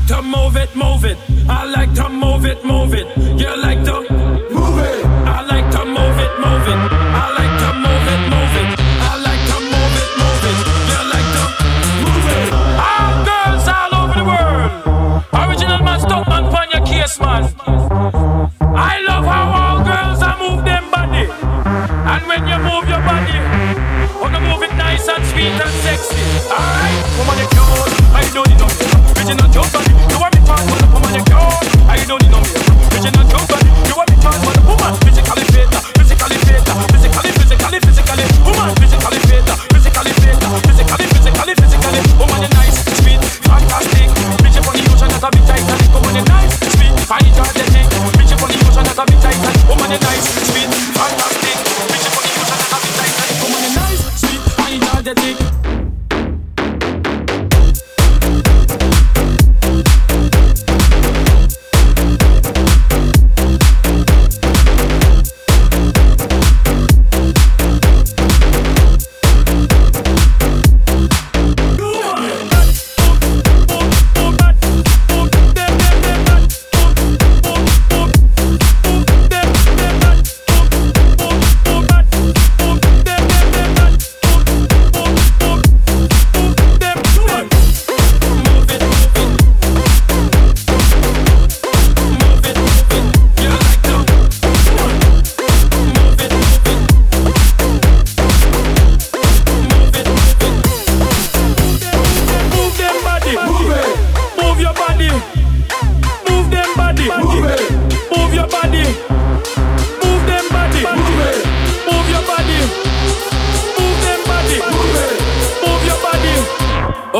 like to move it, move it. I like to move it, move it. You like to move it. I like to move it, move it. I like to move it, move it. I like to move it, move it. You like to move it. All girls all over the world. Original man, stop man, pon your case, man. I love how all girls are move them body. And when you move your body, wanna move it nice and sweet and sexy. Alright, woman, you cute. Nice,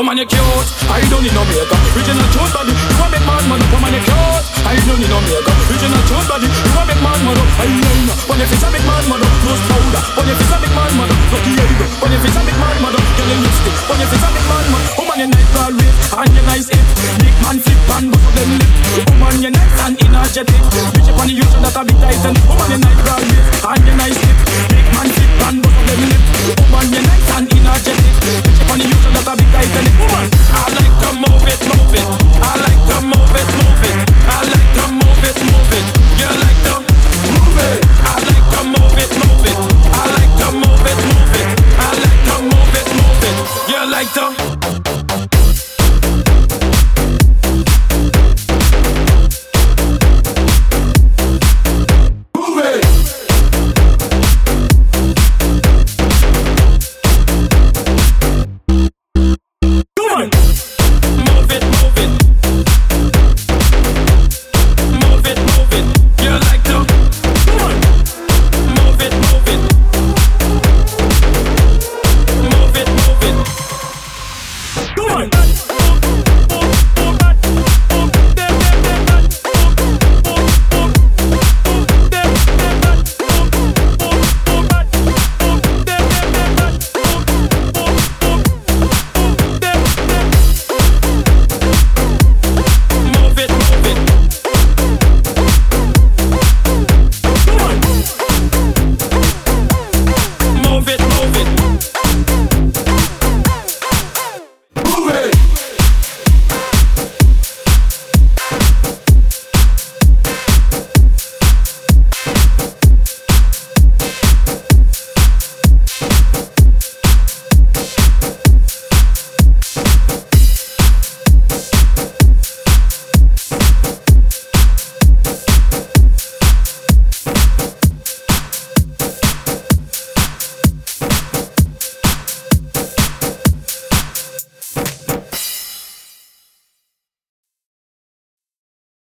Oh man, you cute. I don't need no makeup. Original cute body. You want make man man up. Oh man, you cute. I don't need no makeup. Original cute body. You want make man man. I know. When your face a big man man. Nose powder. When your face a big man man. Lucky eyebrow. When your face a big man man. Girl in lipstick. When your face a big man man. Oh man, you nice girl rip. And you nice hip. Big man flip and bust them lip. Oh man, you nice and energetic. Bitch up on the ocean that a big titan. Oh man, you nice girl rip. And you nice hip. Big man flip